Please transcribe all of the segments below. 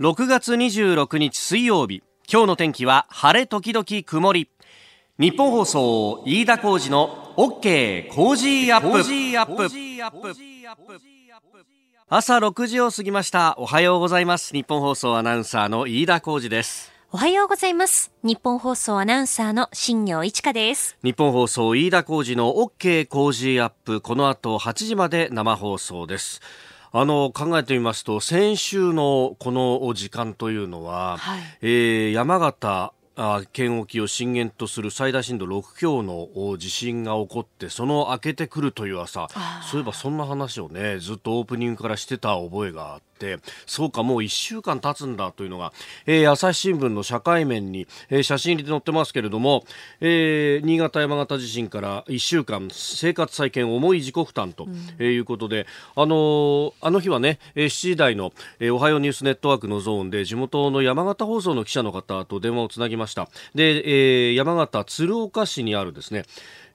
6月26日水曜日。今日の天気は晴れ時々曇り。ニッポン放送飯田浩司の OK! Cozy up!。朝6時を過ぎました。おはようございます。ニッポン放送アナウンサーの飯田浩司です。おはようございます。ニッポン放送アナウンサーの新行市佳です。ニッポン放送飯田浩司の OK! Cozy up!。この後8時まで生放送ですあの考えてみますと先週のこの時間というのは、はい、えー、山形県沖を震源とする最大震度6強の地震が起こってその明けてくるという朝。そういえばそんな話をねずっとオープニングからしてた覚えがあってそうかもう1週間経つんだというのが、えー、朝日新聞の社会面に、えー、写真入りで載ってますけれども、えー、新潟山形地震から1週間生活再建重い自己負担ということで、うん、あのー、あの日はね7時台の、えー、おはようニュースネットワークのゾーンで地元の山形放送の記者の方と電話をつなぎました。で、えー、山形鶴岡市にあるですね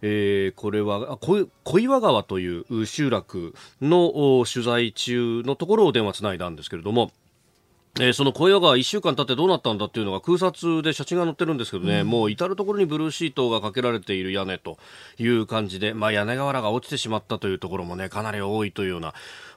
えー、これは小岩川という集落の取材中のところを電話つないだんですけれども。えー、その小屋が1週間経ってどうなったんだっていうのが空撮で写真が載ってるんですけどね、うん、もう至る所にブルーシートがかけられている屋根という感じで、まあ、屋根瓦が落ちてしまったというところもねかなり多いというような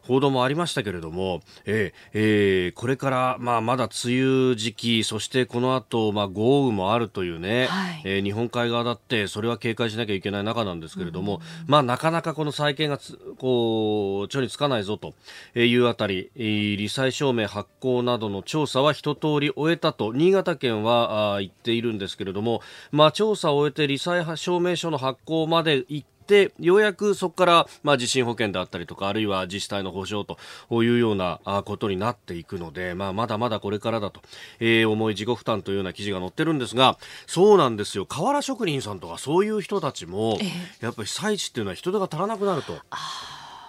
報道もありましたけれども、えーえー、これから、まあ、まだ梅雨時期そしてこの後、まあ豪雨もあるというね、はい、えー、日本海側だってそれは警戒しなきゃいけない中なんですけれども、うん、まあ、なかなかこの再建がこう、ちょにつかないぞというあたり、罹災証明発行などの調査は一通り終えたと新潟県はあ言っているんですけれども、まあ、調査を終えて罹災証明書の発行まで行ってでようやくそこから、まあ、地震保険であったりとかあるいは自治体の補償というようなことになっていくので、まあ、まだまだこれからだと、えー、重い自己負担というような記事が載ってるんですがそうなんですよ。瓦職人さんとかそういう人たちも、やっぱり被災地っていうのは人手が足らなくなると。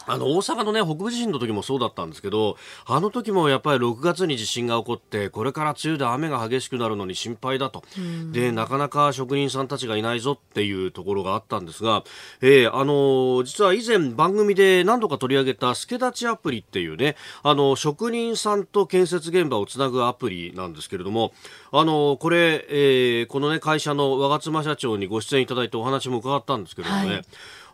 あの、大阪のね、北部地震の時もそうだったんですけど、あの時もやっぱり6月に地震が起こって、これから梅雨で雨が激しくなるのに心配だと。で、なかなか職人さんたちがいないぞっていうところがあったんですが、えー、あのー、実は以前番組で何度か取り上げた助立ちアプリっていうね、あの、職人さんと建設現場をつなぐアプリなんですけれども、あのー、これ、えー、このね、会社の我妻社長にご出演いただいてお話も伺ったんですけれどもね、はい、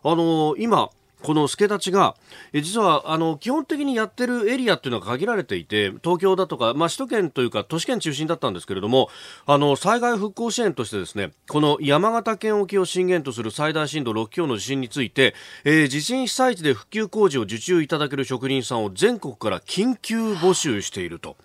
あの今、この助立ちが、え実はあの基本的にやってるエリアっていうのは限られていて、東京だとか、まあ、首都圏というか都市圏中心だったんですけれども、あの災害復興支援としてですね、この山形県沖を震源とする最大震度6強の地震について、えー、地震被災地で復旧工事を受注いただける職人さんを全国から緊急募集していると。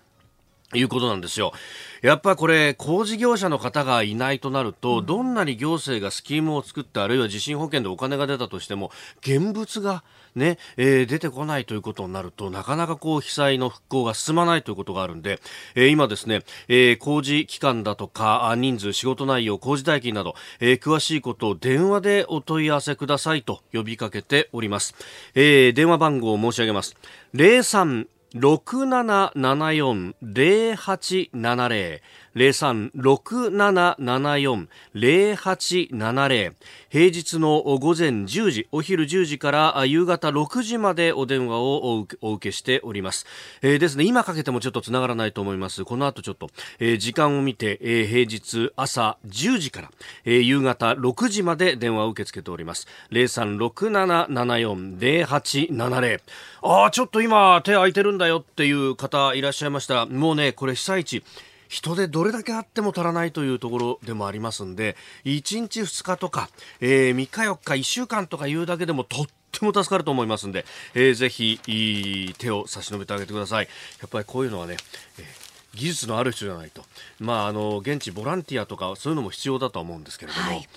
いうことなんですよ。やっぱこれ、工事業者の方がいないとなると、どんなに行政がスキームを作って、あるいは地震保険でお金が出たとしても、現物がね、えー、出てこないということになると、なかなかこう、被災の復興が進まないということがあるんで、えー、今ですね、えー、工事期間だとか、人数、仕事内容、工事代金など、えー、詳しいことを電話でお問い合わせくださいと呼びかけております。えー、電話番号を申し上げます。03 6774-0870 036774-0870平日の午前10時お昼10時から夕方6時までお電話をお受けしております、えー、ですね今かけてもちょっとつながらないと思います。この後ちょっと、えー、時間を見て、えー、平日朝10時から、えー、夕方6時まで電話を受け付けております。036774-0870ああちょっと今手空いてるんだよっていう方いらっしゃいましたらもうねこれ被災地人でどれだけあっても足らないというところでもありますんで、1日2日とか、えー、3日4日1週間とかいうだけでもとっても助かると思いますんで、えー、ぜひ手を差し伸べてあげてください。やっぱりこういうのはね、えー、技術のある人じゃないと。まあ、あの、現地ボランティアとかそういうのも必要だと思うんですけれども、はい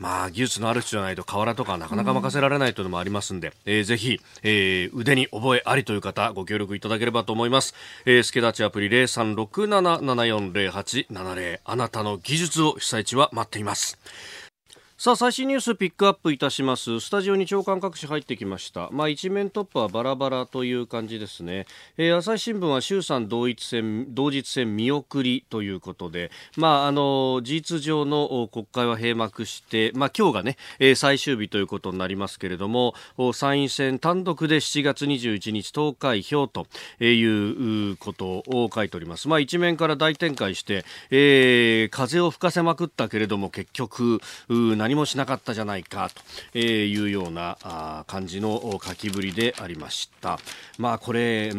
まあ、技術のある人じゃないと瓦とかなかなか任せられないというのもありますんで、うん、えー、ぜひ、えー、腕に覚えありという方、ご協力いただければと思います。えー、スケダチアプリ0367740870あなたの技術を被災地は待っています。さあ最新ニュースピックアップいたします。スタジオに長官各紙入ってきました。まあ一面トップはバラバラという感じですね、えー、朝日新聞は衆参同一戦同日戦見送りということで。まああの事実上の国会は閉幕してまあ今日がね、えー、最終日ということになりますけれども参院選単独で7月21日投開票ということを書いております。まあ一面から大展開して、えー、風を吹かせまくったけれども結局何何もしなかったじゃないかというような感じの書きぶりでありました。まあこれ、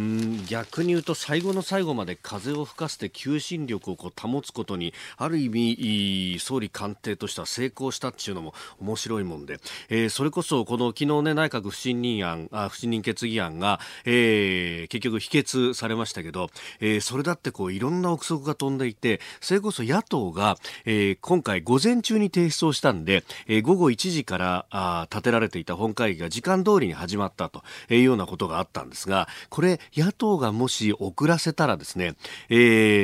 逆に言うと最後の最後まで風を吹かせて求心力をこう保つことにある意味総理官邸としては成功したっていうのも面白いもんで、えー、それこそこの昨日ね内閣不信任案あ不信任決議案が、えー、結局否決されましたけど、えー、それだってこういろんな憶測が飛んでいてそれこそ野党が、え、今回午前中に提出をしたんでえー、午後1時からあ立てられていた本会議が時間通りに始まったというようなことがあったんですが、これ、野党がもし遅らせたらですね、え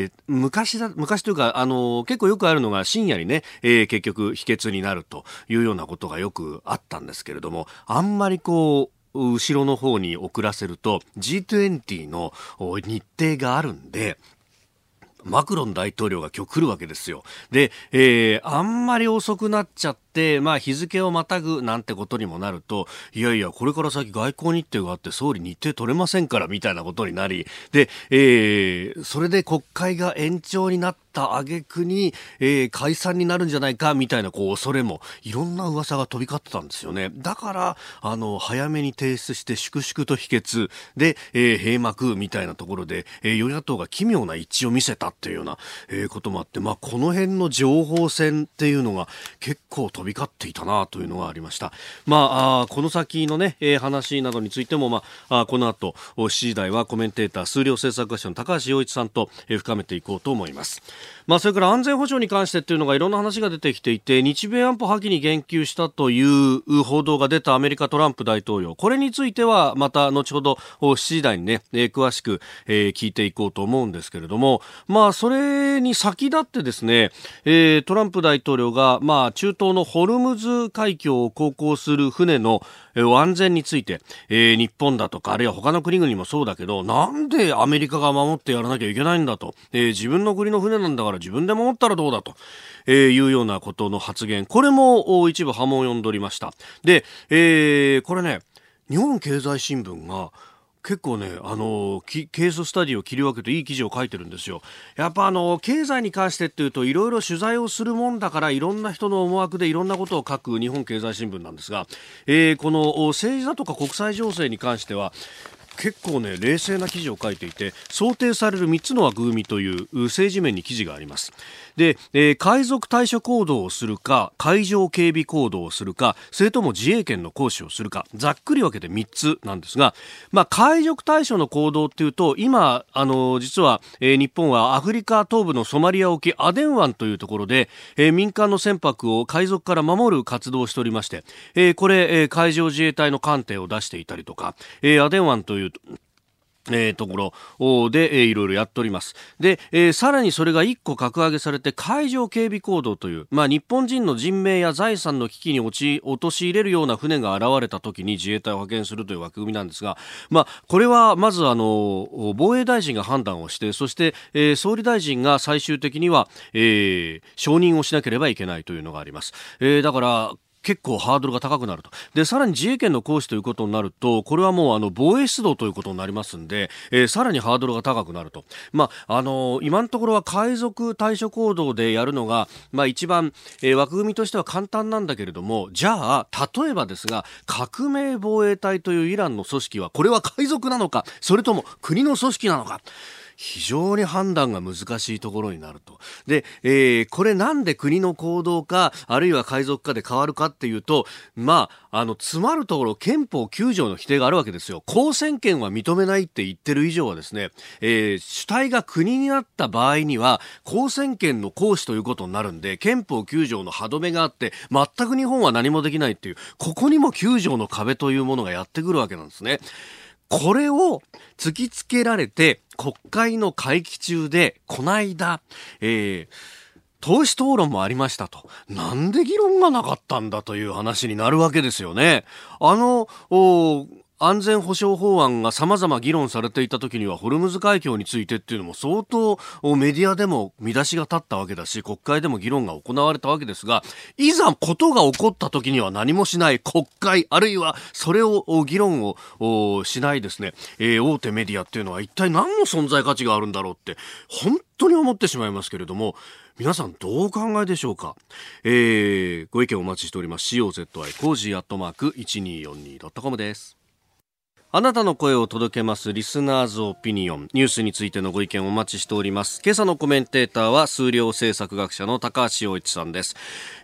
ー、昔だ、昔というか、あの、結構よくあるのが深夜にね、えー、結局否決になるというようなことがよくあったんですけれども、あんまりこう、後ろの方に遅らせると G20 の日程があるんで、マクロン大統領が今日来るわけですよ。で、えー、あんまり遅くなっちゃって、まあ日付をまたぐなんてことにもなると、いやいや、これから先外交日程があって総理日程取れませんからみたいなことになり、で、えー、それで国会が延長になった挙句に、えー、解散になるんじゃないかみたいなこう恐れも、いろんな噂が飛び交ってたんですよね。だから、あの、早めに提出して粛々と否決で、えー、閉幕みたいなところで、えー、与野党が奇妙な一致を見せたっていうような、え、こともあって、まあ、この辺の情報戦っていうのが結構飛びび交っていたなというのがありました。まあ、あこの先のね、えー、話などについても、まあ、あこの後、7時台はコメンテーター、数量政策会社の高橋洋一さんと、えー、深めていこうと思います。まあ、それから安全保障に関してっていうのがいろんな話が出てきていて、日米安保破棄に言及したという報道が出たアメリカトランプ大統領。これについてはまた後ほど7時台にね、詳しく、聞いていこうと思うんですけれども、まあ、それに先立ってですね、トランプ大統領が、まあ、中東のホルムズ海峡を航行する船の安全について、えー、日本だとか、あるいは他の国々もそうだけど、なんでアメリカが守ってやらなきゃいけないんだと、えー、自分の国の船なんだから自分で守ったらどうだと。えー、いうようなことの発言。これも一部波紋を呼んでおりました。で、えー、これね、日本経済新聞が、結構ね、あのケーススタディを切り分けていい記事を書いてるんですよ。やっぱあの経済に関してっていうといろいろ取材をするもんだからいろんな人の思惑でいろんなことを書く日本経済新聞なんですが、えー、この政治だとか国際情勢に関しては結構ね冷静な記事を書いていて想定される3つの枠組みという政治面に記事がありますで、えー、海賊対処行動をするか海上警備行動をするかそれとも自衛権の行使をするかざっくり分けて3つなんですが、まあ、海賊対処の行動っていうと今あの実は、えー、日本はアフリカ東部のソマリア沖アデン湾というところで、えー、民間の船舶を海賊から守る活動をしておりまして、えー、これ、えー、海上自衛隊の艦艇を出していたりとか、えー、アデン湾というえー、ところで、えー、いろいろやっております。で、えー、さらにそれが一個格上げされて海上警備行動という、まあ日本人の人命や財産の危機に陥れるような船が現れた時に自衛隊を派遣するという枠組みなんですが、まあこれはまずあの、防衛大臣が判断をして、そして、えー、総理大臣が最終的には、えー、承認をしなければいけないというのがあります。えー、だから、結構ハードルが高くなると。で、さらに自衛権の行使ということになると、これはもうあの防衛出動ということになりますんで、えー、さらにハードルが高くなると。まあ、あのー、今のところは海賊対処行動でやるのが、まあ一番、えー、枠組みとしては簡単なんだけれども、じゃあ、例えばですが、革命防衛隊というイランの組織は、これは海賊なのか、それとも国の組織なのか。非常に判断が難しいところになると。で、えー、これなんで国の行動か、あるいは海賊かで変わるかっていうと、まあ、あの、詰まるところ、憲法9条の規定があるわけですよ。公選権は認めないって言ってる以上はですね、えー、主体が国になった場合には、公選権の行使ということになるんで、憲法9条の歯止めがあって、全く日本は何もできないっていう、ここにも9条の壁というものがやってくるわけなんですね。これを突きつけられて、国会の会期中で、この間、えー、党首討論もありましたと。なんで議論がなかったんだという話になるわけですよね。あの、安全保障法案が様々議論されていた時にはホルムズ海峡についてっていうのも相当メディアでも見出しが立ったわけだし国会でも議論が行われたわけですがいざことが起こった時には何もしない国会あるいはそれを議論をしないですね、えー、大手メディアっていうのは一体何の存在価値があるんだろうって本当に思ってしまいますけれども皆さんどうお考えでしょうか、えー、ご意見お待ちしております。COZY コージーアットマーク 1242.com です。あなたの声を届けますリスナーズオピニオン。ニュースについてのご意見をお待ちしております。今朝のコメンテーターは数量政策学者の高橋洋一さんです、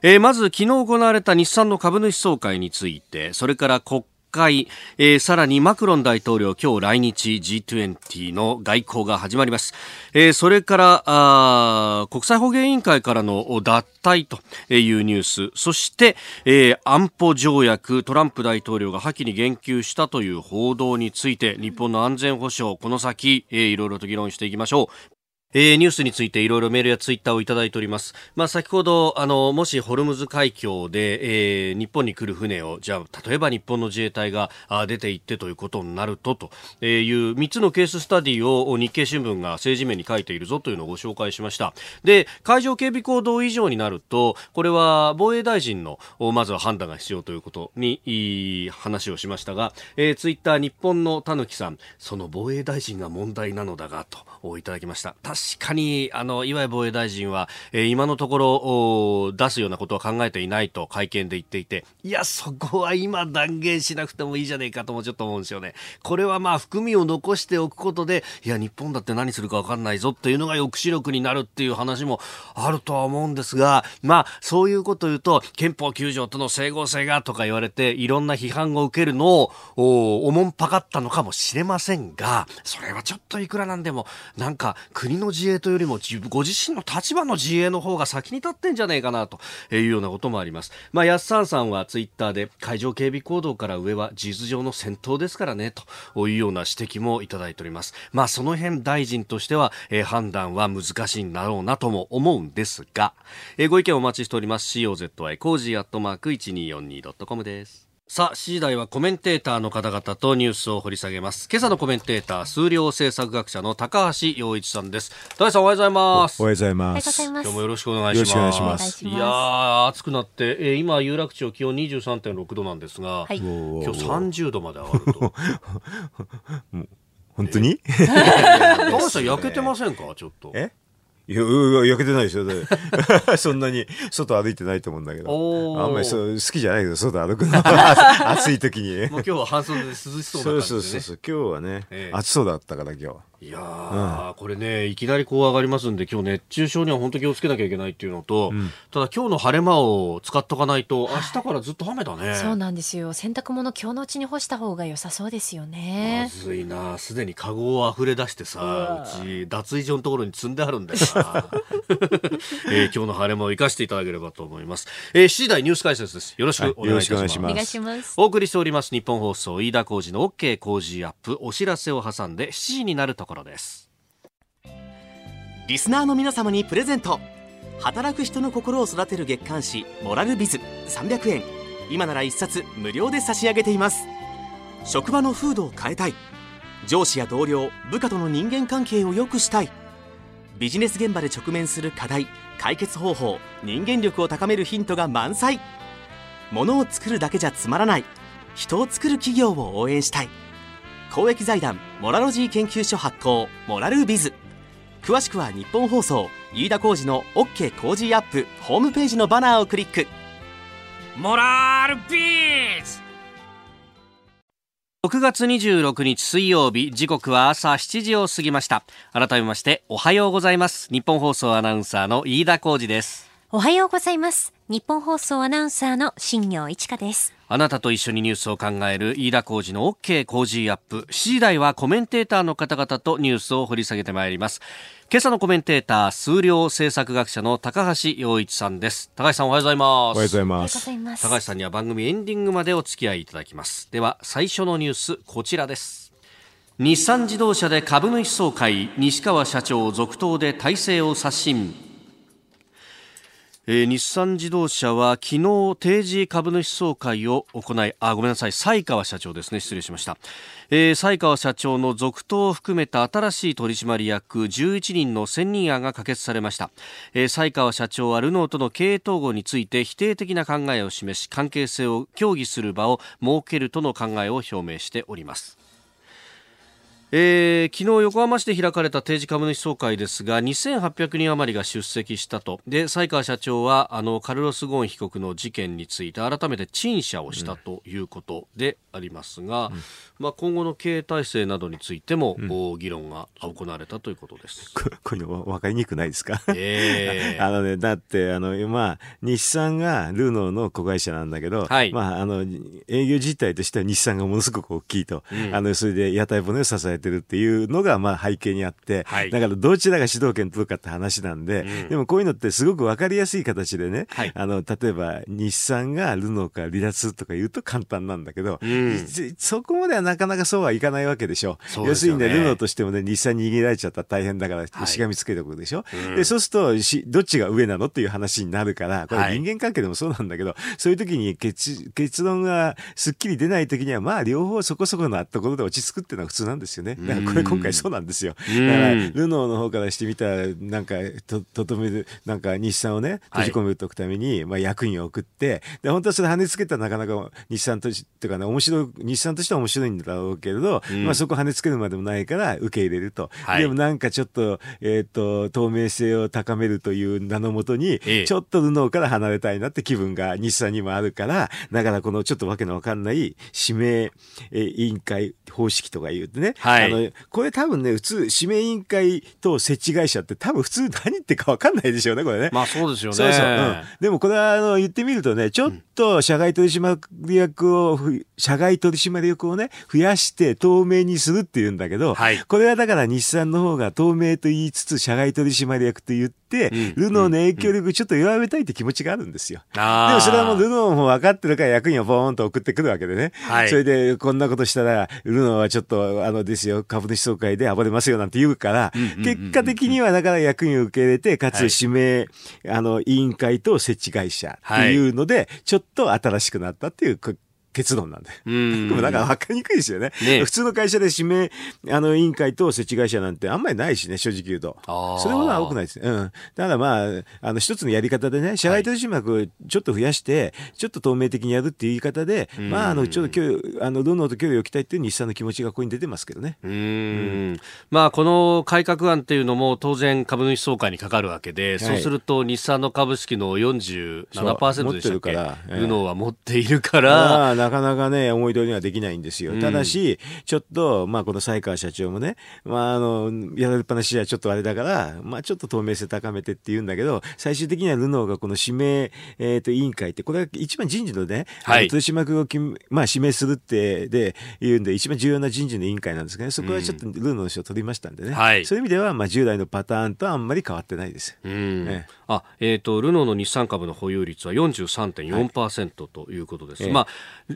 えー、まず昨日行われた日産の株主総会についてそれから国会、えー、さらにマクロン大統領今日来日 G20 の外交が始まります、えー、それからあ国際保健委員会からの脱退というニュース。そして、えー、安保条約トランプ大統領が破棄に言及したという報道について日本の安全保障この先、えー、いろいろと議論していきましょう。えー、ニュースについていろいろメールやツイッターをいただいております。まあ、先ほど、あの、もしホルムズ海峡で、えー、日本に来る船を、じゃあ、例えば日本の自衛隊があ出て行ってということになると、という3つのケーススタディを日経新聞が政治面に書いているぞというのをご紹介しました。で、海上警備行動以上になると、これは防衛大臣の、まずは判断が必要ということに、い話をしましたが、えー、ツイッター日本のたぬきさん、その防衛大臣が問題なのだが、といただきました。かに、あの、岩井防衛大臣は、えー、今のところ、出すようなことは考えていないと会見で言っていて、いや、そこは今断言しなくてもいいじゃねえかともちょっと思うんですよね。これはまあ、含みを残しておくことで、いや、日本だって何するかわかんないぞっていうのが抑止力になるっていう話もあるとは思うんですが、まあ、そういうことを言うと、憲法9条との整合性がとか言われて、いろんな批判を受けるのを、お、おもんぱかったのかもしれませんが、それはちょっといくらなんでも、なんか、国の自衛というよりもご自身の立場の自衛の方が先に立ってんじゃねえかなというようなこともあります。まあ、安さんさんはツイッターで海上警備行動から上は事実上の戦闘ですからねというような指摘もいただいております。まあ、その辺大臣としては、えー、判断は難しいんだろうなとも思うんですが、えー、ご意見お待ちしております。COZY コージーアットマーク 1242.com です。さあ、7時台はコメンテーターの方々とニュースを掘り下げます。今朝のコメンテーター、数量政策学者の高橋洋一さんです。高橋さんおはようございます。おはようございます。今日もよろしくお願いします。よろしくお願いします。いやー、暑くなって、えー、今、有楽町気温23.6度なんですが、はい、今日30度まで上がると。本当に？高橋さん焼けてませんか？ちょっと。え？焼けてないですよ。そんなに外歩いてないと思うんだけど。あんまりそう好きじゃないけど、外歩くの。暑い時に。もう今日は半袖で涼しそうな感じで、ね、そうそうそう。今日はね、えー、暑そうだったから今日は。いやー、うん、これね、いきなりこう上がりますんで、今日熱中症には本当気をつけなきゃいけないっていうのと、うん、ただ今日の晴れ間を使っとかないと、明日からずっと雨だね。そうなんですよ。洗濯物今日のうちに干した方が良さそうですよね。まずいな、すでにカゴを溢れ出してさ、うち脱衣所のところに積んであるんだよな。えー、今日の晴れ間を生かしていただければと思います。えー、7時台ニュース解説です。よろしくお願いします。はい、お願いします。お送りしております日本放送飯田浩二の OK 工事アップお知らせを挟んで7時になるところです。リスナーの皆様にプレゼント。働く人の心を育てる月刊誌「モラルビズ」300円今なら1冊無料で差し上げています。職場の風土を変えたい。上司や同僚部下との人間関係を良くしたい。ビジネス現場で直面する課題解決方法人間力を高めるヒントが満載。ものを作るだけじゃつまらない。人を作る企業を応援したい。公益財団モラロジー研究所発行モラルビズ。詳しくは日本放送飯田浩司の OK 工事アップホームページのバナーをクリック。モラルビーズ！6月26日水曜日時刻は朝7時を過ぎました。改めましておはようございます。日本放送アナウンサーの飯田浩司です。おはようございます。日本放送アナウンサーの新業一華ですあなたと一緒にニュースを考える飯田浩司の OK 工事アップ。7時台はコメンテーターの方々とニュースを掘り下げてまいります。今朝のコメンテーター数量政策学者の高橋洋一さんです。高橋さんおはようございます。おはようございます。高橋さんには番組エンディングまでお付き合いいただきます。では最初のニュースこちらです。日産自動車で株主総会西川社長続投で体制を刷新えー、日産自動車は昨日定時株主総会を行いあごめんなさい西川社長ですね。失礼しました、えー、西川社長の続投を含めた新しい取締役11人の選任案が可決されました、えー、西川社長はルノーとの経営統合について否定的な考えを示し関係性を協議する場を設けるとの考えを表明しております。えー、昨日横浜市で開かれた定時株主総会ですが2800人余りが出席したと。で西川社長はあのカルロス・ゴーン被告の事件について改めて陳謝をしたということでありますが、うん、まあ、今後の経営体制などについても、うん、議論が行われたということです。ここれ分かりにくくないですか、えー、あのね、だってあの、まあ、日産がルノーの子会社なんだけど、はい、まあ、あの営業実態としては日産がものすごく大きいと、うん、あのそれで屋台骨を支えてるっていうのが、まあ背景にあって、はい、だからどちらが主導権取るかって話なんで、うん、でもこういうのってすごくわかりやすい形でね、はい、あの、例えば日産がルノーから離脱とか言うと簡単なんだけど、うん、そこまではなかなかそうはいかないわけでしょ。う、ね、要するにね、ルノーとしてもね、日産に逃げられちゃったら大変だから、しがみつけておくでしょ。はい、で、そうするとし、どっちが上なのっていう話になるから、これ人間関係でもそうなんだけど、そういう時に結結論がすっきり出ない時には、まあ両方そこそこのところで落ち着くっていうのは普通なんですよね。だからこれ今回そうなんですよ。だから、ルノーの方からしてみたら、なんか、と、とどめる、なんか日産をね、閉じ込めておくために、はい、まあ役員を送って、で、本当はそれ跳ねつけたらなかなか日産として、かね、面白い、日産としては面白いんだろうけれど、うん、まあそこ跳ねつけるまでもないから受け入れると。はい、でもなんかちょっと、えっ、ー、と、透明性を高めるという名のもとに、ええ、ちょっとルノーから離れたいなって気分が日産にもあるから、だからこのちょっとわけのわかんない指名、え委員会方式とか言うてね、はい、あの、これ多分ね、普通、指名委員会と設置会社って多分普通何言ってか分かんないでしょうね、これね。まあそうですよね。そうそう。うん、でもこれはあの言ってみるとね、ちょっと社外取締役を、社外取締役をね、増やして透明にするっていうんだけど、はい、これはだから日産の方が透明と言いつつ社外取締役と言って、うん、ルノーの影響力ちょっと弱めたいって気持ちがあるんですよ。でもそれはもうルノーも分かってるから役員をボーンと送ってくるわけでね。はい、それでこんなことしたら、ルノーはちょっとあのですよ、株主総会で暴れますよなんて言うから、結果的にはだから役員を受け入れて、かつ指名、あの、委員会と設置会社っていうので、ちょっと新しくなったっていう結論なんで。うん。でもなんか分かりにくいですよね。ね普通の会社で指名、あの、委員会と設置会社なんてあんまりないしね、正直言うと。それほどは多くないですね。うん。だからまあ、あの、一つのやり方でね、社外取締役ちょっと増やして、ちょっと透明的にやるっていう言い方で、まあ、あの、ちょっと今日、あの、どんどんと距離を置きたいっていう日産の気持ちがここに出てますけどね。うんうん。まあ、この改革案っていうのも当然株主総会にかかるわけで、はい、そうすると日産の株式の47%でしたっけ、ルノーは持っているから、なかなかね、思い通りにはできないんですよ。ただし、ちょっと、まあ、この西川社長もね、まあ、あの、やられっぱなしじゃちょっとあれだから、まあ、ちょっと透明性高めてって言うんだけど、最終的にはルノーがこの指名、えっ、ー、と、委員会って、これは一番人事のね、はい、取締役をまあ、指名するって、で、言うんで、一番重要な人事の委員会なんですけどね、そこはちょっとルノーの人を取りましたんでね、はい、そういう意味では、まあ、従来のパターンとあんまり変わってないです。うん。ね、あ、えっ、ー、と、ルノーの日産株の保有率は43.4%、はい、ということです。えー、まあ、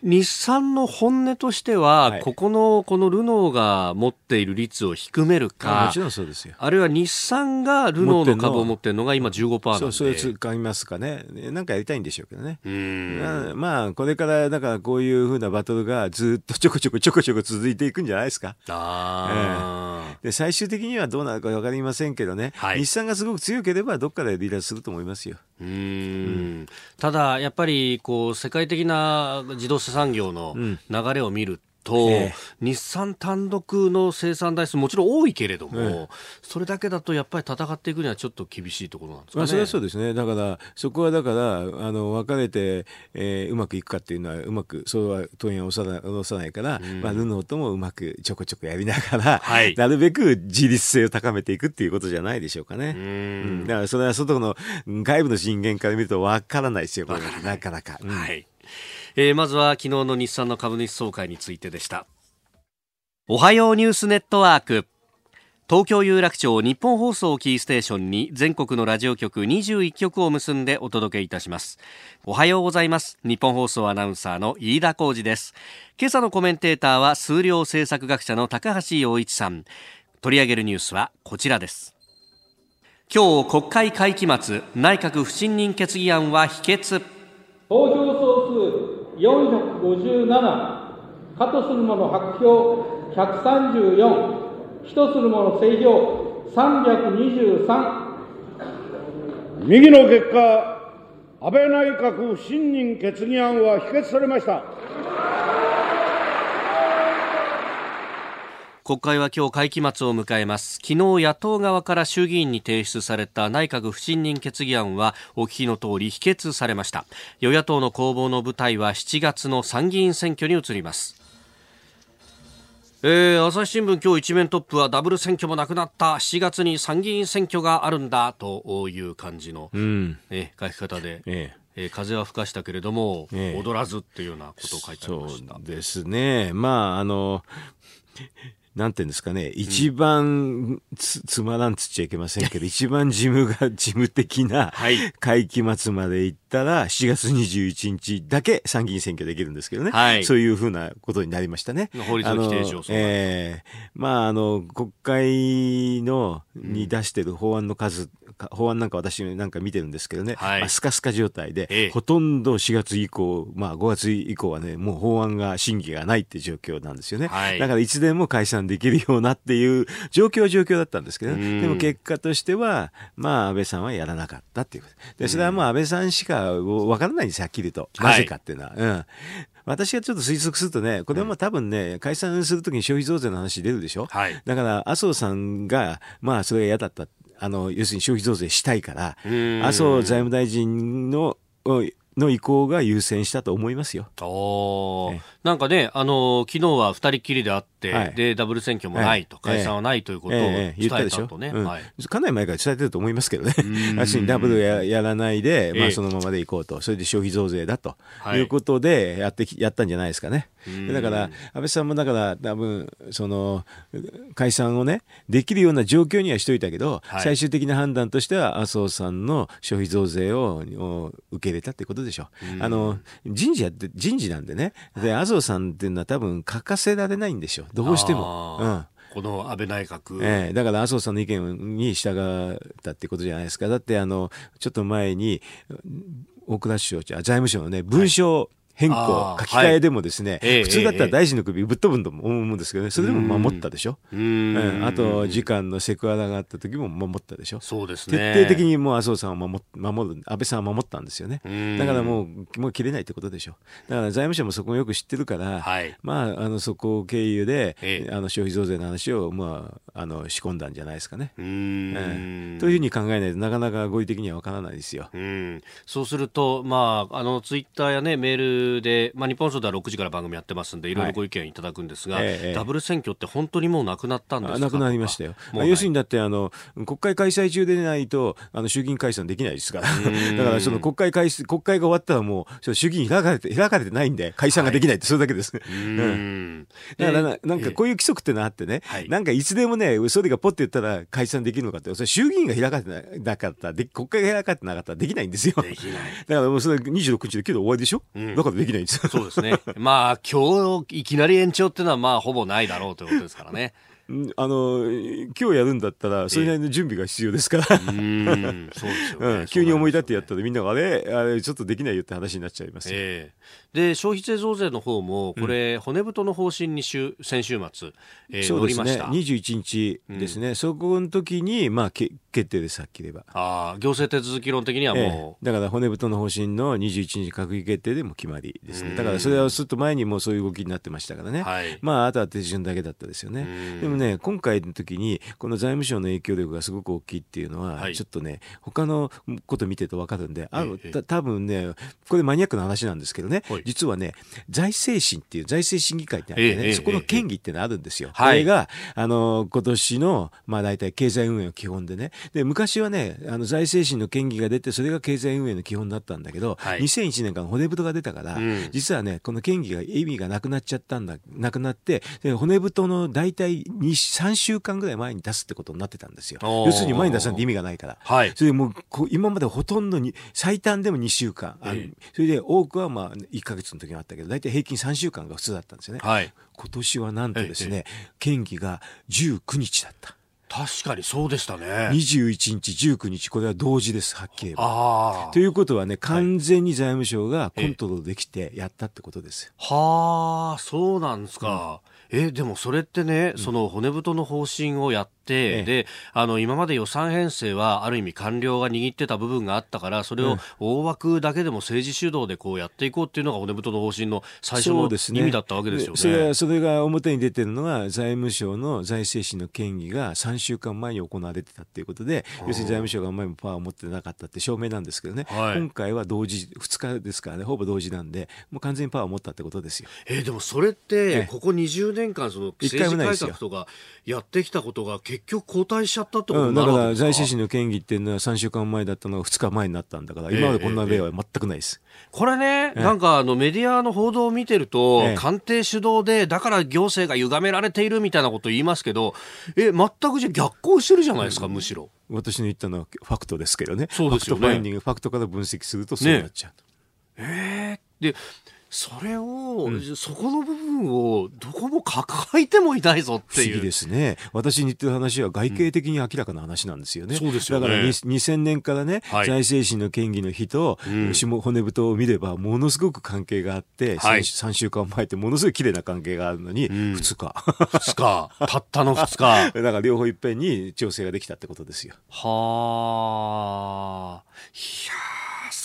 日産の本音としては、はい、ここの、このルノーが持っている率を低めるか、もちろんそうですよ。あるいは日産がルノーの株を持っているのが今15%なんで。そう、それ使いますかね。なんかやりたいんでしょうけどね。うんまあ、これから、だからこういうふうなバトルがずっとちょこちょこちょこちょこ続いていくんじゃないですか。ああ、えー、で、最終的にはどうなるかわかりませんけどね、はい、日産がすごく強ければどっかで離脱すると思いますよ。うん、ただ、やっぱりこう世界的な自動車産業の流れを見ると、え日産単独の生産台数もちろん多いけれども、えそれだけだとやっぱり戦っていくにはちょっと厳しいところなんですかね。まあ、それはそうですね。だからそこはだからあの分かれて、えー、うまくいくかっていうのはうまくそうは当然押さない押さないから、うん、まあルノーともうまくちょこちょこやりながら、はい、なるべく自立性を高めていくっていうことじゃないでしょうかね。うん、だからそれは外の外部の人間から見ると分からないですよ。なかなか。うん、はい。えー、まずは昨日の日産の株主総会についてでした。おはようニュースネットワーク。東京有楽町日本放送キーステーションに全国のラジオ局21局を結んでお届けいたします。おはようございます。日本放送アナウンサーの飯田浩二です。今朝のコメンテーターは数量政策学者の高橋洋一さん。取り上げるニュースはこちらです。今日国会会期末内閣不信任決議案は否決。投票総数457かとするもの白票134非とするもの正票323右の結果。安倍内閣不信任決議案は否決されました。国会は今日会期末を迎えます。昨日野党側から衆議院に提出された内閣不信任決議案はお聞きの通り否決されました。与野党の攻防の舞台は7月の参議院選挙に移ります。えー、朝日新聞今日一面トップはダブル選挙もなくなった。7月に参議院選挙があるんだという感じの、うん、えー、書き方で、えええー、風は吹かしたけれども、ええ、踊らずっていうようなことを書いてありました。そうですね。まああのなんていうんですかね、一番つ、つまらんつっちゃいけませんけど、一番事務が、事務的な 会期末まで行ったら、7月21日だけ参議院選挙できるんですけどね。はい、そういうふうなことになりましたね。法律の規定上、ええ。ー、まあ、あの、国会の、に出してる法案の数、法案なんか私なんか見てるんですけどね、はい、まあ、スカスカ状態で、ええ、ほとんど4月以降、まあ5月以降はね、もう法案が審議がないっていう状況なんですよね。はい、だからいつでも解散できるようなっていう状況は状況だったんですけど、ね、でも結果としては、まあ安倍さんはやらなかったっていう。ことで、それはもう安倍さんしかわからないんですはっきりと。なぜかっていうのは。はい、うん。私がちょっと推測するとね、これはもう多分ね、解散するときに消費増税の話出るでしょ、はい、だから麻生さんが、まあ、それが嫌だったあの、要するに消費増税したいから、麻生財務大臣の、の意向が優先したと思いますよ。おなんかね、あの昨日は二人きりであって、はい、でダブル選挙もないと、解散はないということを伝えたとね、かなり前から伝えてると思いますけどね、要するにダブルややらないで、まあ、そのままでいこうと、それで消費増税だとい。うことでやってやったんじゃないですかね。だから、安倍さんもだから、多分その解散をね、できるような状況にはしといたけど、はい、最終的な判断としては、麻生さんの消費増税を受け入れたってことでしょ。う。あの人事やって人事なんでね、で麻生さんっていうのは多分欠かせられないんでしょ。う、どうしても。うん。この安倍内閣、ええ、だから麻生さんの意見に従ったってことじゃないですか。だってあのちょっと前に大蔵省財務省のね文書変更、書き換えでもですね、はい、普通だったら大臣の首ぶっ飛ぶと思うんですけどね、それでも守ったでしょ？うん、あと、時間のセクハラがあった時も守ったでしょ？そうですね。徹底的にもう麻生さんを守守る、安倍さんは守ったんですよね。だからもう、もう切れないってことでしょ？だから財務省もそこをよく知ってるから、はい、まあ、あの、そこを経由で、あの、消費増税の話を、まあ、あの、仕込んだんじゃないですかね。うん、というふうに考えないとなかなか合理的にはわからないですよ。うん。そうすると、まあ、あの、ツイッターやね、メールで、まあ、日本放送では6時から番組やってますんでいろいろご意見いただくんですが、はいええ、ダブル選挙って本当にもうなくなったんですか？なくなりましたよ。要するにだってあの国会開催中でないとあの衆議院解散できないですから。だからその国会開国会が終わったらもう衆議院開かれて開かれてないんで解散ができないって、それだけです、うん、だからななんかこういう規則ってのあってね、なんかいつでもね総理がポッて言ったら解散できるのかってそれ衆議院が開かれてなかったで国会が開かれてなかったらできないんですよ。だからもうそれ26日で今日で終わりでしょ、うん、だからできないんですそうですねまあ、今日いきなり延長っていうのは、まあ、ほぼないだろうということですからね。あの今日やるんだったらそれなりの準備が必要ですから、うんそうですよね、うん、急に思い立ってやったらみんながあれあれちょっとできないよって話になっちゃいます、えー、で消費税増税の方もこれ、うん、骨太の方針に週先週末、えー、そうですね。21日ですね、うん、そこの時にまあけ決定ですはっきり言えばああ行政手続き論的にはもう、えー、だから骨太の方針の21日閣議決定でも決まりですね。だからそれはすっと前にもそういう動きになってましたからね、はい、まああとは手順だけだったですよね。でもね、今回の時に、この財務省の影響力がすごく大きいっていうのは、はい、ちょっとね、他のこと見てると分かるんで、ある、た多分ね、これマニアックな話なんですけどね、はい、実はね、財政審っていう財政審議会ってあってね、そこの権威ってのあるんですよ。これが、あの、今年の、まあ大体経済運営の基本でね、で、昔はね、あの財政審の権威が出て、それが経済運営の基本だったんだけど、はい、2001年から骨太が出たから、うん、実はね、この権威が意味がなくなっちゃったんだ、なくなって、で骨太の大体2、3週間ぐらい前に出すってことになってたんですよ。要するに前に出さないと意味がないから。はい、それでもう今までほとんどに最短でも2週間ある、それで多くはまあ1か月の時があったけど大体平均3週間が普通だったんですよね。はい、今年はなんとですね、県議が19日だった。確かにそうでしたね。21日、19日、これは同時です、はっきり言えば。ということはね、完全に財務省がコントロールできてやったってことですよ。はあ、そうなんですか。うんえでもそれってね、その骨太の方針をやって、であの今まで予算編成はある意味官僚が握ってた部分があったからそれを大枠だけでも政治主導でこうやっていこうっていうのが骨太の方針の最初の意味だったわけですよね。それそれが表に出てるのは財務省の財政審の権議が3週間前に行われてたっていうことで要するに財務省があんまりパワーを持ってなかったって証明なんですけどね、はい、今回は同時2日ですからねほぼ同時なんでもう完全にパワーを持ったってことですよ。えー、でもそれってここ20年間その政治改革とかやってきたことが結局後退しちゃったってことだから財政審の建議っていうのは3週間前だったのが2日前になったんだから今までこんな例は全くないです。これね、なんかあのメディアの報道を見てると、官邸主導で、だから行政が歪められているみたいなこと言いますけど、え、全くじゃ逆行してるじゃないですか、むしろ。私の言ったのはファクトですけどね。そうですよね。ファクトファインディング、ファクトから分析するとそうなっちゃう。ね、えー、で、それを、うん、そこの部分をどこも抱えてもいないぞっていう。ですね。私に言ってる話は外形的に明らかな話なんですよね。うん、そうですよね。だから2000年からね、はい、財政審の権議の日と、うん、下骨太を見ればものすごく関係があって、はい、3, 週間前ってものすごい綺麗な関係があるのに、うん、2日。2日。たったの2日。だから両方いっぺんに調整ができたってことですよ。はあ。いや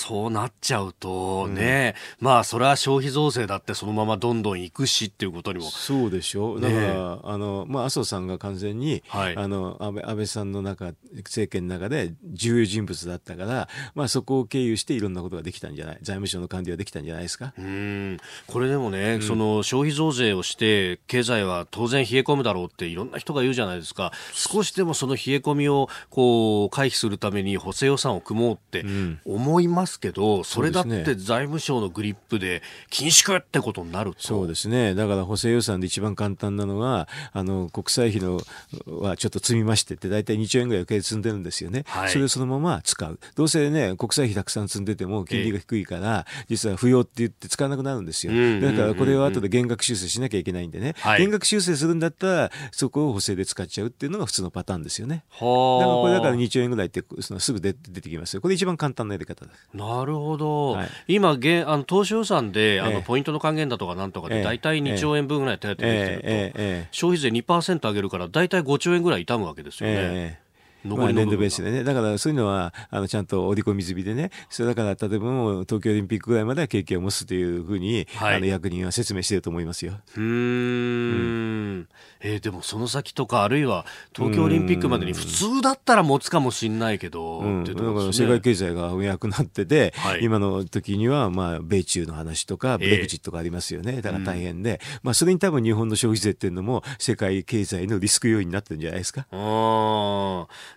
そうなっちゃうとね、うん、まあそれは消費増税だってそのままどんどん行くしっていうことにもそうでしょ。うだから、ね、あのまあ麻生さんが完全に、はい、あの安倍安倍さんの中政権の中で重要人物だったからまあそこを経由していろんなことができたんじゃない？財務省の管理はできたんじゃないですか？うん。これでもね、うん、その消費増税をして経済は当然冷え込むだろうっていろんな人が言うじゃないですか。少しでもその冷え込みをこう回避するために補正予算を組もうって思いますますけど、それだって財務省のグリップで緊縮ってことになると。そうですね、だから補正予算で一番簡単なのは、あの国債費のはちょっと積みましてって、大体2兆円ぐらい余計積んでるんですよね、はい、それをそのまま使う、どうせね、国債費たくさん積んでても金利が低いから、実は不要って言って使わなくなるんですよ、だからこれを後で減額修正しなきゃいけないんでね、はい、減額修正するんだったら、そこを補正で使っちゃうっていうのが普通のパターンですよね。だからこれだから2兆円ぐらいってそのすぐ出てきますよ、これ一番簡単なやり方です。なるほど、はい、今あの、当初予算で、あのポイントの還元だとかなんとかで、大体2兆円分ぐらい手当てできてると、ええ。消費税2%上げるから、大体5兆円ぐらい痛むわけですよね。残り年度ベースでね、だからそういうのはあのちゃんと織り込み済みでね、それだから例えばもう東京オリンピックぐらいまでは経験を持つというふうに、はい、あの役人は説明していると思いますよ。うん。うんえー、でもその先とか、あるいは東京オリンピックまでに普通だったら持つかもしれないけど、うん、だから世界経済が弱くなってて、はい、今の時にはまあ米中の話とか、ブレグジットがありますよね、だから大変で、まあ、それに多分日本の消費税っていうのも、世界経済のリスク要因になってるんじゃないですか？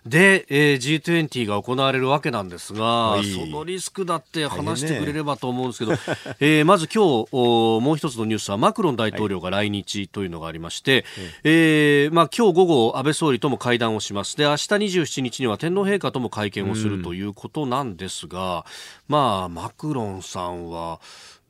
で、えー、G20 が行われるわけなんですが、そのリスクだって話してくれればと思うんですけど、ね。えー、まず今日お、もう一つのニュースは、マクロン大統領が来日というのがありまして、はい、えー、まあ、今日午後、安倍総理とも会談をします。で、明日27日には天皇陛下とも会見をするということなんですが、うん、まあ、マクロンさんは、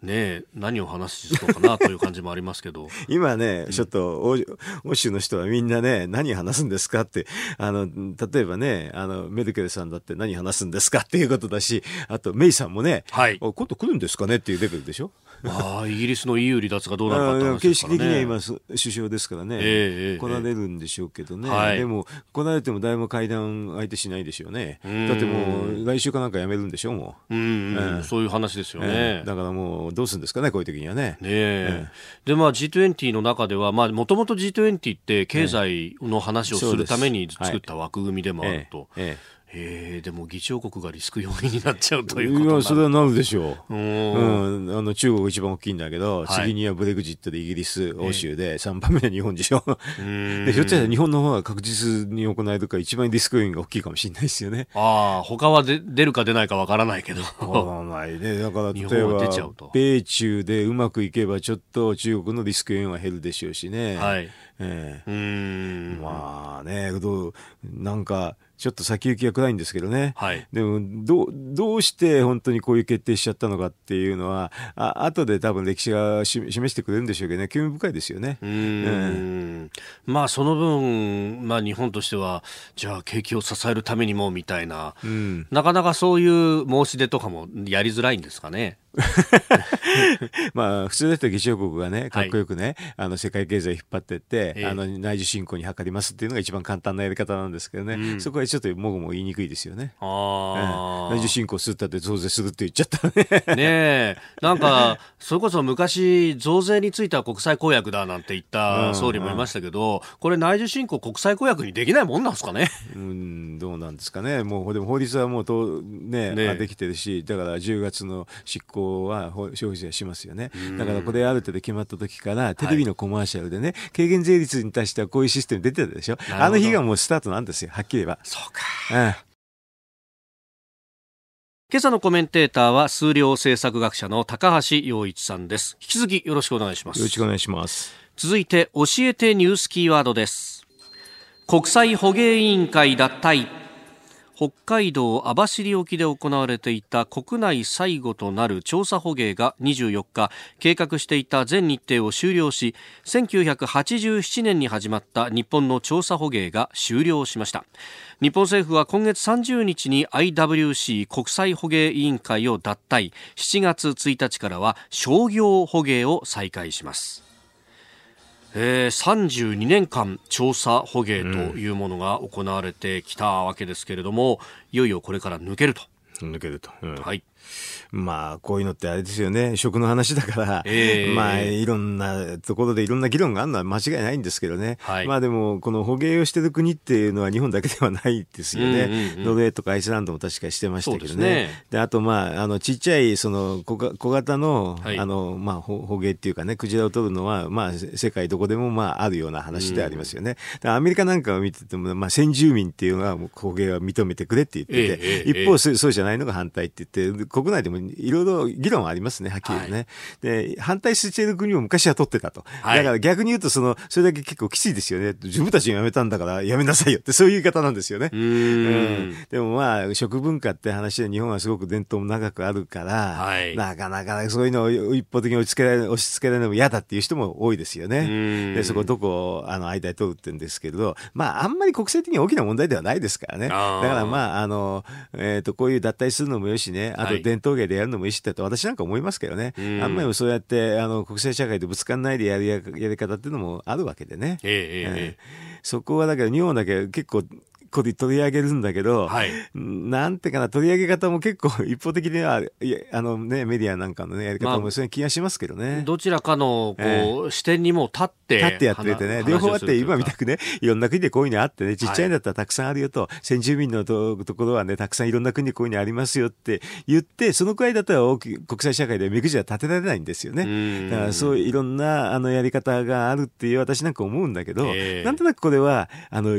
ね何を話すのかなという感じもありますけど。今ね、ちょっと欧欧州の人はみんなね何話すんですかってあの例えばねあのメルケルさんだって何話すんですかっていうことだしあとメイさんもね、はい、今度来るんですかねっていうレベルでしょ？ああイギリスの EU 離脱がどうなるかって話、ね、形式的には今首相ですからね、えー、来られるんでしょうけどね、はい、でも来られても誰も会談相手しないでしょうね。だってもう来週かなんかやめるんでしょうもう、うん、うん、そういう話ですよね、えー、だからもうどうするんですかね、こういう時にはね。ねえ。ー、で、まあ G20 の中では、まあもともと G20 って経済の話をするために作った枠組みでもあると。えーえー、でも議長国がリスク要因になっちゃうということいやそれはなるでしょう、うん、あの中国が一番大きいんだけど、はい、次にはブレグジットでイギリス、欧州で、3番目は日本でしょ、でひょっとしたら日本の方が確実に行えるか、一番リスク要因が大きいかもしれないですよね。ああ、他はで出るか出ないかわからないけど。わらない。ね、だから例えば、米中でうまくいけば、ちょっと中国のリスク要因は減るでしょうしね。はい。えー、うん。まあね、どうなんかちょっと先行きが暗いんですけどね。はい。でも、どう、どうして本当にこういう決定しちゃったのかっていうのは、あ後で多分歴史が示してくれるんでしょうけどね、興味深いですよね。うん。まあ、その分、まあ、日本としては、じゃあ、景気を支えるためにも、みたいな、うん、なかなかそういう申し出とかもやりづらいんですかね。まあ普通だったら議長国がねかっこよくね、はい、あの世界経済を引っ張っていって、えー、あの内需振興に図りますっていうのが一番簡単なやり方なんですけどね、うん、そこはちょっともごも言いにくいですよね。あうん、内需振興するったって増税するって言っちゃったね。ねなんかそれこそ昔増税については国際公約だなんて言った総理もいましたけど、これ内需振興国際公約にできないもんなんですかね？うんどうなんですかね。もうでも法律はもうとねねできてるしだから10月の執行は消費税しますよね。だからこれある程度決まった時からテレビのコマーシャルでね、軽減税率に対してはこういうシステム出てたでしょ？あの日がもうスタートなんですよ。はっきり言えば。そうか。うん。今朝のコメンテーターは数量政策学者の高橋洋一さんです。引き続きよろしくお願いします。よろしくお願いします。続いて教えてニュースキーワードです。国際捕鯨委員会脱退。北海道網走沖で行われていた国内最後となる調査捕鯨が24日計画していた全日程を終了し1987年に始まった日本の調査捕鯨が終了しました。日本政府は今月30日に IWC 国際捕鯨委員会を脱退。7月1日からは商業捕鯨を再開します。えー、32年間調査捕鯨というものが行われてきたわけですけれども、うん、いよいよこれから抜けると。抜けると。うん、はい。まあ、こういうのってあれですよね。食の話だから、えー、まあ、いろんなところでいろんな議論があるのは間違いないんですけどね。はい、まあでも、この捕鯨をしてる国っていうのは日本だけではないですよね。うんうんうん、ノルウェーとかアイスランドも確かしてましたけどね。で、ね、あと、まあ、あの、ちっちゃい、その小、小型の、はい、あの、まあ、捕鯨っていうかね、クジラを取るのは、まあ、世界どこでも、まあ、あるような話でありますよね。うん、アメリカなんかを見てても、まあ、先住民っていうのは、捕鯨は認めてくれって言ってて、えーえー、一方、そうじゃないのが反対って言って、国内でもいろいろ議論はありますね、はっきりね。はい、で、反対している国も昔は取ってたと。はい、だから逆に言うと、その、それだけ結構きついですよね。自分たちが辞めたんだから辞めなさいよって、そういう言い方なんですよね。うんうんでもまあ、食文化って話で日本はすごく伝統も長くあるから、はい、なかなかそういうのを一方的に押し付けられ押し付けられるのも嫌だっていう人も多いですよね。で、そこどこを、あの、間に取るってんですけれど、まあ、あんまり国際的に大きな問題ではないですからね。だからまあ、あの、えっ、ー、と、こういう脱退するのもよしね、あと伝統芸でやるのもよしって私なんか思いますけどね、あんまりそうやってあの国際社会でぶつかんないでやるやり方っていうのもあるわけでね。えー、えー、そこはだけど日本だけ結構個で取り上げるんだけど、はい、なんていうかな、取り上げ方も結構 一方的には、いやあのね、メディアなんかのね、やり方もそういう気がしますけどね。どちらかの、こう、えー、視点にも立って。立ってやっててね、両方あって、今みたくね、いろんな国でこういうのあってね、ちっちゃいんだったらたくさんあるよと、はい、先住民のとところはね、たくさんいろんな国でこういうのありますよって言って、そのくらいだったら大き国際社会で目くじは立てられないんですよね。だからそういういろんなあのやり方があるっていう私なんか思うんだけど、えー、なんとなくこれは、あの、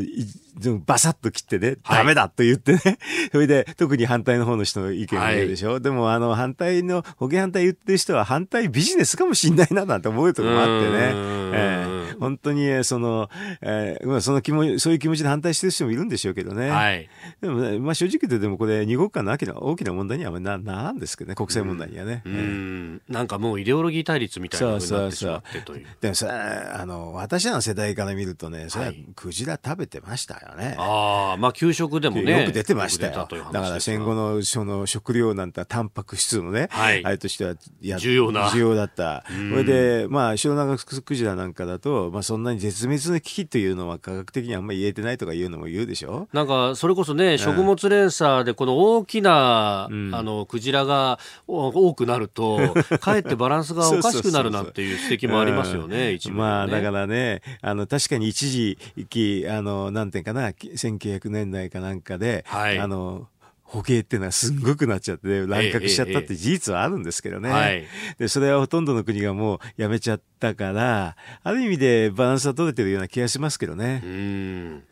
バサッと切ってね、ダメだと言ってね、それで特に反対の方の人の意見を言うでしょ、はい、でもあの反対の、保険反対言ってる人は反対ビジネスかもしんないななんて思うところもあってね、えー、本当にその、えー、まあその気も、そういう気持ちで反対してる人もいるんでしょうけどね。はい、でも、ね、まあ正直言ってでもこれ二国間の大きな大きな問題にはな、なんですけどね、国際問題にはね。うん、えー、なんかもうイデオロギー対立みたいなになってしまってという。でもさ、あの、私らの世代から見るとね、それはクジラ食べてましたよね。ああ、まあ給食でもね。よく出てましたよ。だから戦後のその食料なんてタンパク質のね、はい、あれとしては重要な。重要だった。それで、まあ、シロナガクジラなんかだと、まあそんなに絶滅の危機というのは科学的にあんまり言えてないとかいうのも言うでしょ？なんか、それこそね、食物連鎖でこの大きな、うん、あの、クジラが多くなると、かえってバランスがおかしくなるなんていう指摘もありますよね、一部、ね、まあ、だからね、あの、確かに一時期、あの、なんていうかな、1900年代かなんかで、はい、あの、歩型っていうのはすんごくなっちゃって、乱獲しちゃったって事実はあるんですけどね。で、それはほとんどの国がもうやめちゃったから、ある意味でバランスは取れてるような気がしますけどね。うん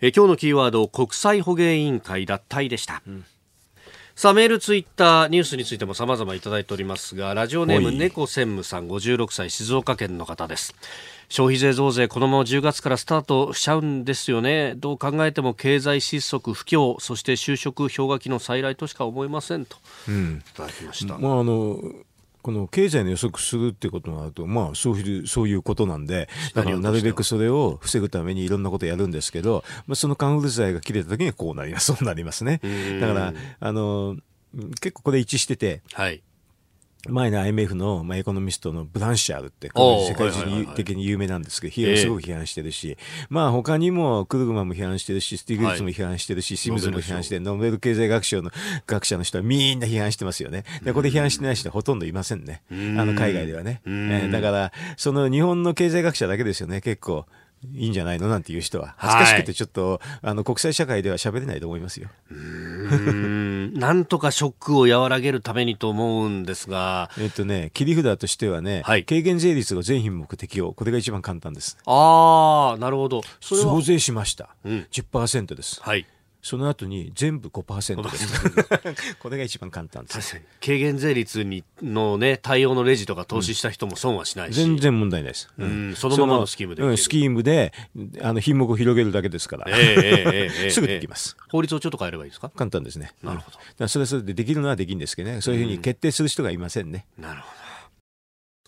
え今日のキーワード、国際捕鯨委員会脱退でした。うんさあ、メール、ツイッター、ニュースについても様々いただいておりますが、ラジオネーム、猫専務さん、56歳、静岡県の方です。消費税増税、このまま10月からスタートしちゃうんですよね。どう考えても経済失速、不況、そして就職氷河期の再来としか思えませんと、うん、いただきました。まああのこの経済の予測するっていうことになると、まあ、そういう、そういうことなんで、だからなるべくそれを防ぐためにいろんなことやるんですけど、まあ、そのカンフル剤が切れた時にはこうなります、そうなりますね。だから、あの、結構これ一致してて、はい。前の IMF の、まあ、エコノミストのブランシャールって、世界的に有名なんですけど、すごく批判してるし、まあ他にもクルグマンも批判してるし、スティグリッツも批判してるし、シムズも批判してノーベル経済学賞の学者の人はみんな批判してますよね。で、これ批判してない人はほとんどいませんね。あの海外ではね。えだから、その日本の経済学者だけですよね、結構。いいんじゃないの？なんていう人は恥ずかしくてちょっと、はい、あの国際社会では喋れないと思いますよ。うんなんとかショックを和らげるためにと思うんですが。えっとね、切り札としてはね、はい、軽減税率が全品目適用。これが一番簡単です。ああ、なるほど。それ増税しました。うん、10%です。はい。その後に全部5%です。これが一番簡単です。軽減税率にのね、対応のレジとか投資した人も損はしないし。うん、全然問題ないです。うん、そのままのスキームで。うん、スキームで、あの、品目を広げるだけですから。えー、えー、えー、すぐできます、法律をちょっと変えればいいですか？簡単ですね。なるほど。だそれはそれでできるのはできるんですけどね、そういうふうに決定する人がいませんね。なるほど。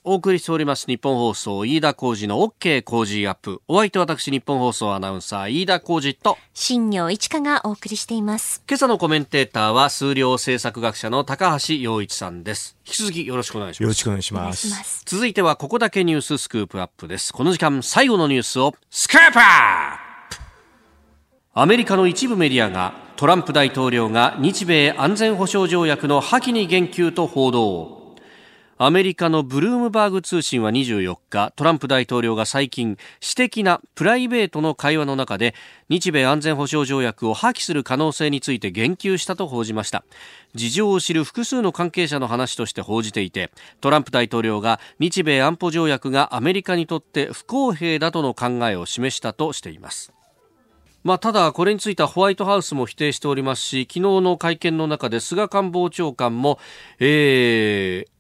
お送りしております日本放送飯田浩二の OK 工事アップ。お相手私日本放送アナウンサー飯田浩二と新業一華がお送りしています。今朝のコメンテーターは数量政策学者の高橋洋一さんです。引き続きよろしくお願いします。よろしくお願いします。ます続いてはここだけニューススクープアップです。この時間最後のニュースをスクープアップアメリカの一部メディアがトランプ大統領が日米安全保障条約の破棄に言及と報道。アメリカのブルームバーグ通信は24日トランプ大統領が最近私的なプライベートの会話の中で日米安全保障条約を破棄する可能性について言及したと報じました。事情を知る複数の関係者の話として報じていてトランプ大統領が日米安保条約がアメリカにとって不公平だとの考えを示したとしています。まあ、ただ、これについてはホワイトハウスも否定しておりますし、昨日の会見の中で菅官房長官も、えー、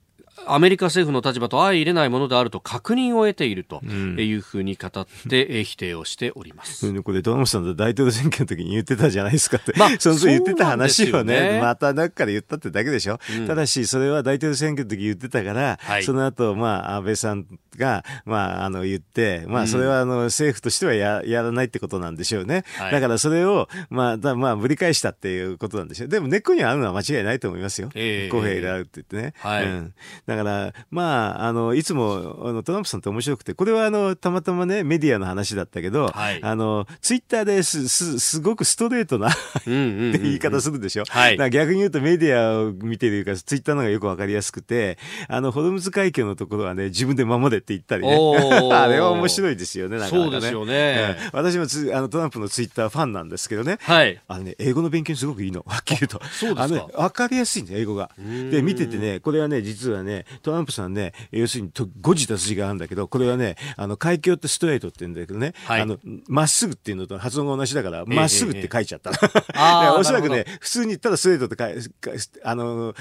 アメリカ政府の立場と相入れないものであると確認を得ているというふうに語って 否定をしております。これ、トランプさんと大統領選挙の時に言ってたじゃないですかって、まあ、その時言ってた話をね、ねまた中から言ったってだけでしょ。うん、ただし、それは大統領選挙の時言ってたから、はい、その後、まあ、安倍さんが、まあ、あの、言って、まあ、それは、あの、政府としてはややらないってことなんでしょうね。はい、だから、それを、まあ、だまあ、ぶり返したっていうことなんでしょう。でも、根っこにはあるのは間違いないと思いますよ。えー、公平であるって言ってね。はい、うんだから、まあ、あの、いつも、あの、トランプさんって面白くて、これはあの、たまたまね、メディアの話だったけど、はい、あの、ツイッターですすすごくストレートなって言い方するでしょ？はい、逆に言うとメディアを見てるかツイッターの方がよくわかりやすくて、あの、ホルムズ海峡のところはね、自分で守れって言ったりね。あれは面白いですよね、なんか、ね、そうですよね。うん、私もつあのトランプのツイッターファンなんですけどね。はい。あのね、英語の勉強にすごくいいの。はっきり言うと。そうですか。あの、ね、わかりやすいんだ英語が。で、見ててね、これはね、実はね、トランプさんね、要するに誤字脱字があるんだけど、これはね、あの、海峡ってストレートって言うんだけどね、はい、あの、まっすぐっていうのと発音が同じだから、ま、っすぐって書いちゃった。ええ おそらくね、普通にただストレートって書い、あの、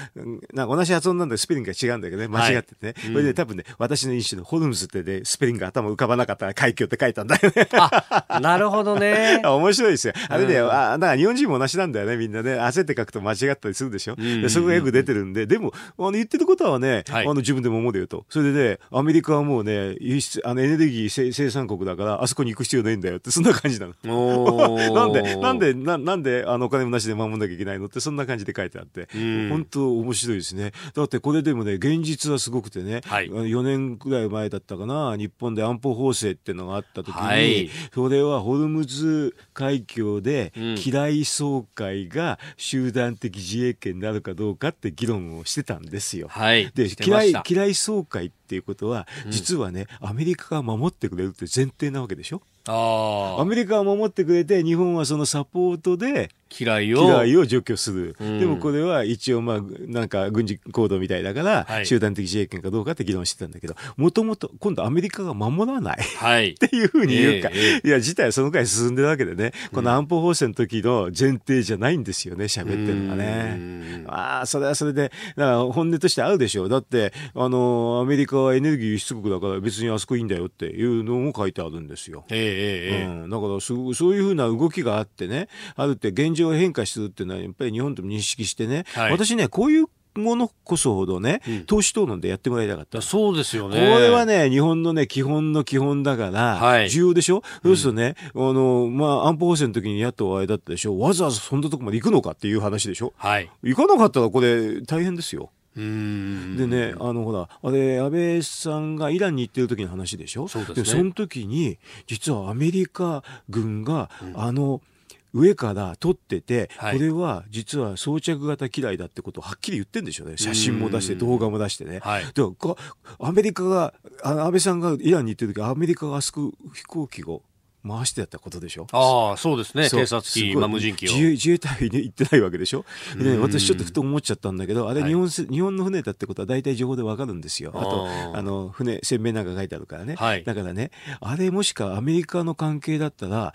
なんか同じ発音なんでスペリングが違うんだけどね、間違っててね。はい、これで多分ね、私の印象のホルムズってね、スペリングが頭浮かばなかったら海峡って書いたんだよね。あ、なるほどね。面白いですよ。あれね、うん、あ、だから日本人も同じなんだよね、みんなね。焦って書くと間違ったりするでしょ。うん、そこがよく出てるんで、でも、あの、言ってることはね、はい、あの、自分でも思うよと。それでね、アメリカはもうね、輸出、あの、エネルギー生産国だから、あそこに行く必要ないんだよって、そんな感じなの。なんで、なんで、ななんで、あの、お金もなしで守んなきゃいけないのって、そんな感じで書いてあって、本当面白いですね。だってこれでもね、現実はすごくてね、はい、4年くらい前だったかな、日本で安保法制っていうのがあった時に、はい、それはホルムズ海峡で、機雷総会が集団的自衛権になるかどうかって議論をしてたんですよ。はい、で、機雷、機雷総会っていうことは、実はね、アメリカが守ってくれるって前提なわけでしょ？あアメリカは守ってくれて、日本はそのサポートで、嫌いを。嫌いを除去する。うん、でもこれは一応まあ、なんか軍事行動みたいだから、はい、集団的自衛権かどうかって議論してたんだけど、もともと今度アメリカが守らない。はい。っていうふうに言うか。えー、いや、事態はその回進んでるわけでね、この安保法制の時の前提じゃないんですよね、喋ってるのがね。ああ、それはそれで、だから本音として合うでしょう。だって、あの、アメリカはエネルギー輸出国だから別にあそこいいんだよっていうのも書いてあるんですよ。ええうん、だからそ、そういうふうな動きがあってね、あるって現状変化するっていうのは、やっぱり日本とも認識してね、はい、私ね、こういうものこそほどね、うん、党首討論でやってもらいたかった。そうですよね。これはね、日本のね、基本の基本だから、はい、重要でしょ、うん、そうするとね、あの、まあ、安保法制の時に野党あれだったでしょ？わざわざそんなとこまで行くのかっていう話でしょ？はい。行かなかったらこれ大変ですよ。でね、あのほら、あれ、安倍さんがイランに行ってる時の話でしょ？そうです、ね、その時に、実はアメリカ軍が、うん、あの、上から撮ってて、はい、これは実は装着型機雷だってことをはっきり言ってんでしょうね。写真も出して、動画も出してね。はい、でアメリカが、安倍さんがイランに行ってる時、アメリカがあそこ飛行機を回してやったことでしょ？ああ、そうですね。偵察機、まあ、無人機を。自衛自衛隊に行ってないわけでしょ？で、ね、私ちょっとふと思っちゃったんだけど、あれ日本、はい、日本の船だってことは大体情報でわかるんですよ。あと、あの、船、船名なんか書いてあるからね。はい、だからね、あれもしかアメリカの関係だったら、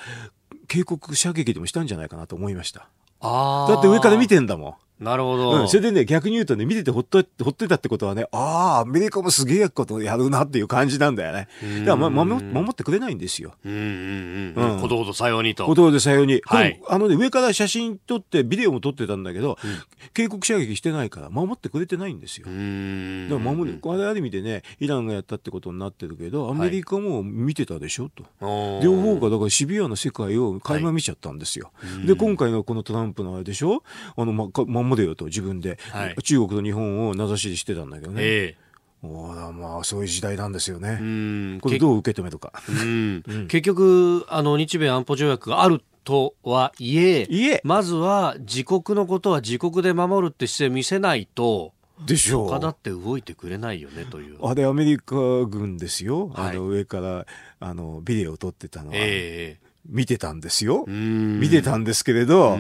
警告射撃でもしたんじゃないかなと思いました。だって上から見てんだもん。なるほど、うん。それでね、逆に言うとね、見ててほっと、ほっといたってことはね、ああ、アメリカもすげえことやるなっていう感じなんだよね。だから、ま、守守ってくれないんですよ。うんうんうん。ことほどさようにと。ことほどさように。はい。あのね、上から写真撮って、ビデオも撮ってたんだけど、うん、警告射撃してないから、守ってくれてないんですよ。うん。だから守る、あれある意味でね、イランがやったってことになってるけど、アメリカも見てたでしょ、と。はい、両方が、だからシビアな世界を垣間見ちゃったんですよ。はい、で、今回のこのトランプのあれでしょ？あの、ま、守れよと、自分で。で、はい、中国と日本を名指ししてたんだけどね。えーおまあそういう時代なんですよね。うんこれどう受け止めるか。うん、結局あの日米安保条約があるとはいえいえまずは自国のことは自国で守るって姿勢見せないと。でしょう。他だって動いてくれないよねという。あれアメリカ軍ですよ。はい、あの上からあのビデオを撮ってたのは、えー、見てたんですよ。見てたんですけれど、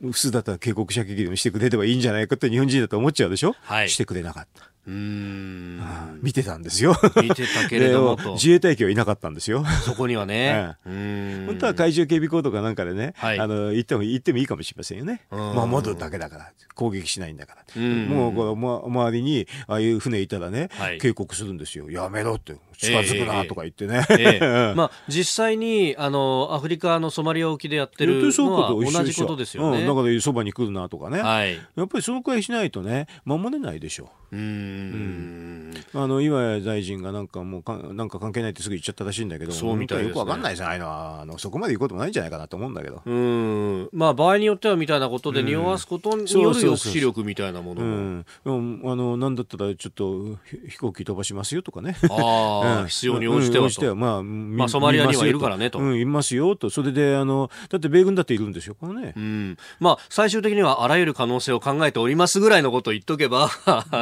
普通だったら警告射撃でもしてくれればいいんじゃないかって日本人だと思っちゃうでしょ、はい、してくれなかった。うん見てたんですよ。見てたけれども 自衛隊機はいなかったんですよ。そこにはね。うん、本当は海上警備行動かなんかでね、はい、あの行っても行ってもいいかもしれませんよね。守るだけだから攻撃しないんだから。もうこの、ま、周りにああいう船いたらね、はい、警告するんですよ。やめろって近づくなとか言ってね。えーえー、まあ実際にあのアフリカのソマリア沖でやってるのは同じことですよね。うん、だからそばに来るなとかね。はい、やっぱりそのくらいしないとね守れないでしょ。う。うん。あの岩谷大臣がなんかもうかなんか関係ないってすぐ言っちゃったらしいんだけどそうみたい、ね、よくわかんないじゃないのあのそこまで言うこともないんじゃないかなと思うんだけど。うん。まあ場合によってはみたいなことで匂わすことによる抑止力みたいなものも、うん、あのなんだったらちょっと飛行機飛ばしますよとかね。あ あ、うん、必要に応じてはと、うん、まあ、まあソマリアにはいるからねと。うんいますよと。それであのだって米軍だっているんですよこのね、うん、まあ最終的にはあらゆる可能性を考えておりますぐらいのことを言っとけば。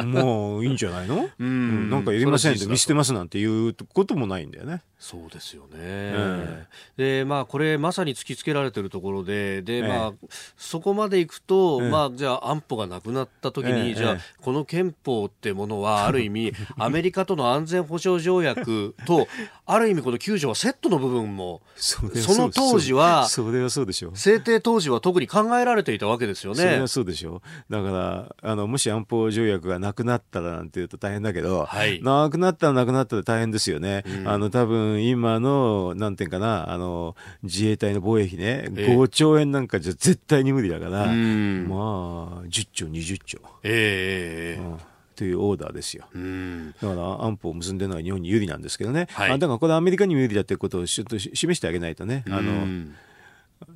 もういいんじゃないの？うん、なんかやりませんって見捨てますなんていうこともないんだよね。そうですよね。えー、で、まあ、これまさに突きつけられてるところで、で、まあ、そこまでいくと、まあ、じゃあ安保がなくなった時に、じゃあ、この憲法ってものは、ある意味、アメリカとの安全保障条約と、ある意味この9条はセットの部分も、その当時は、それはそうでしょう。制定当時は特に考えられていたわけですよね。それはそうでしょう。だから、あの、もし安保条約がなくなったらなんていうと大変だけど、はい、なくなったらなくなったら大変ですよね。うん、あの、多分、今の、なんていうかな、あの、自衛隊の防衛費ね、えー、5兆円なんかじゃ絶対に無理だから、まあ、10兆、20兆。ええー、うんというオーダーですよ。だから安保を結んでるのは日本に有利なんですけどね、はい、だからこれアメリカにも有利だということをちょっと示してあげないとね、あの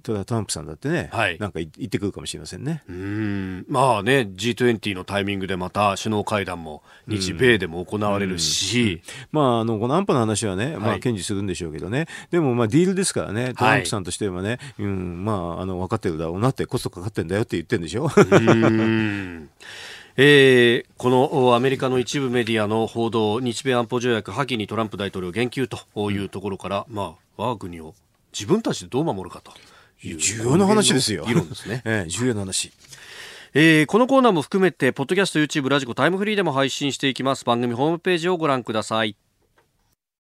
ただトランプさんだってね、はい、なんか言ってくるかもしれませんね。うん。まあね、G20 のタイミングでまた首脳会談も日米でも行われるし、まあ、あの、この安保の話はね、まあ、堅持するんでしょうけどね、でも、まあ、ディールですからね、トランプさんとしてはね、はい、うん、まあ、あの、分かってるだろうなって、コストかかってんだよって言ってるんでしょ。うんえー、このアメリカの一部メディアの報道、日米安保条約破棄にトランプ大統領言及というところから、まあ、我が国を自分たちでどう守るかと。重要な話ですよ。議論ですね。ええ、重要な話。えー、このコーナーも含めて、ポッドキャスト、YouTube、ラジコ、タイムフリーでも配信していきます。番組ホームページをご覧ください。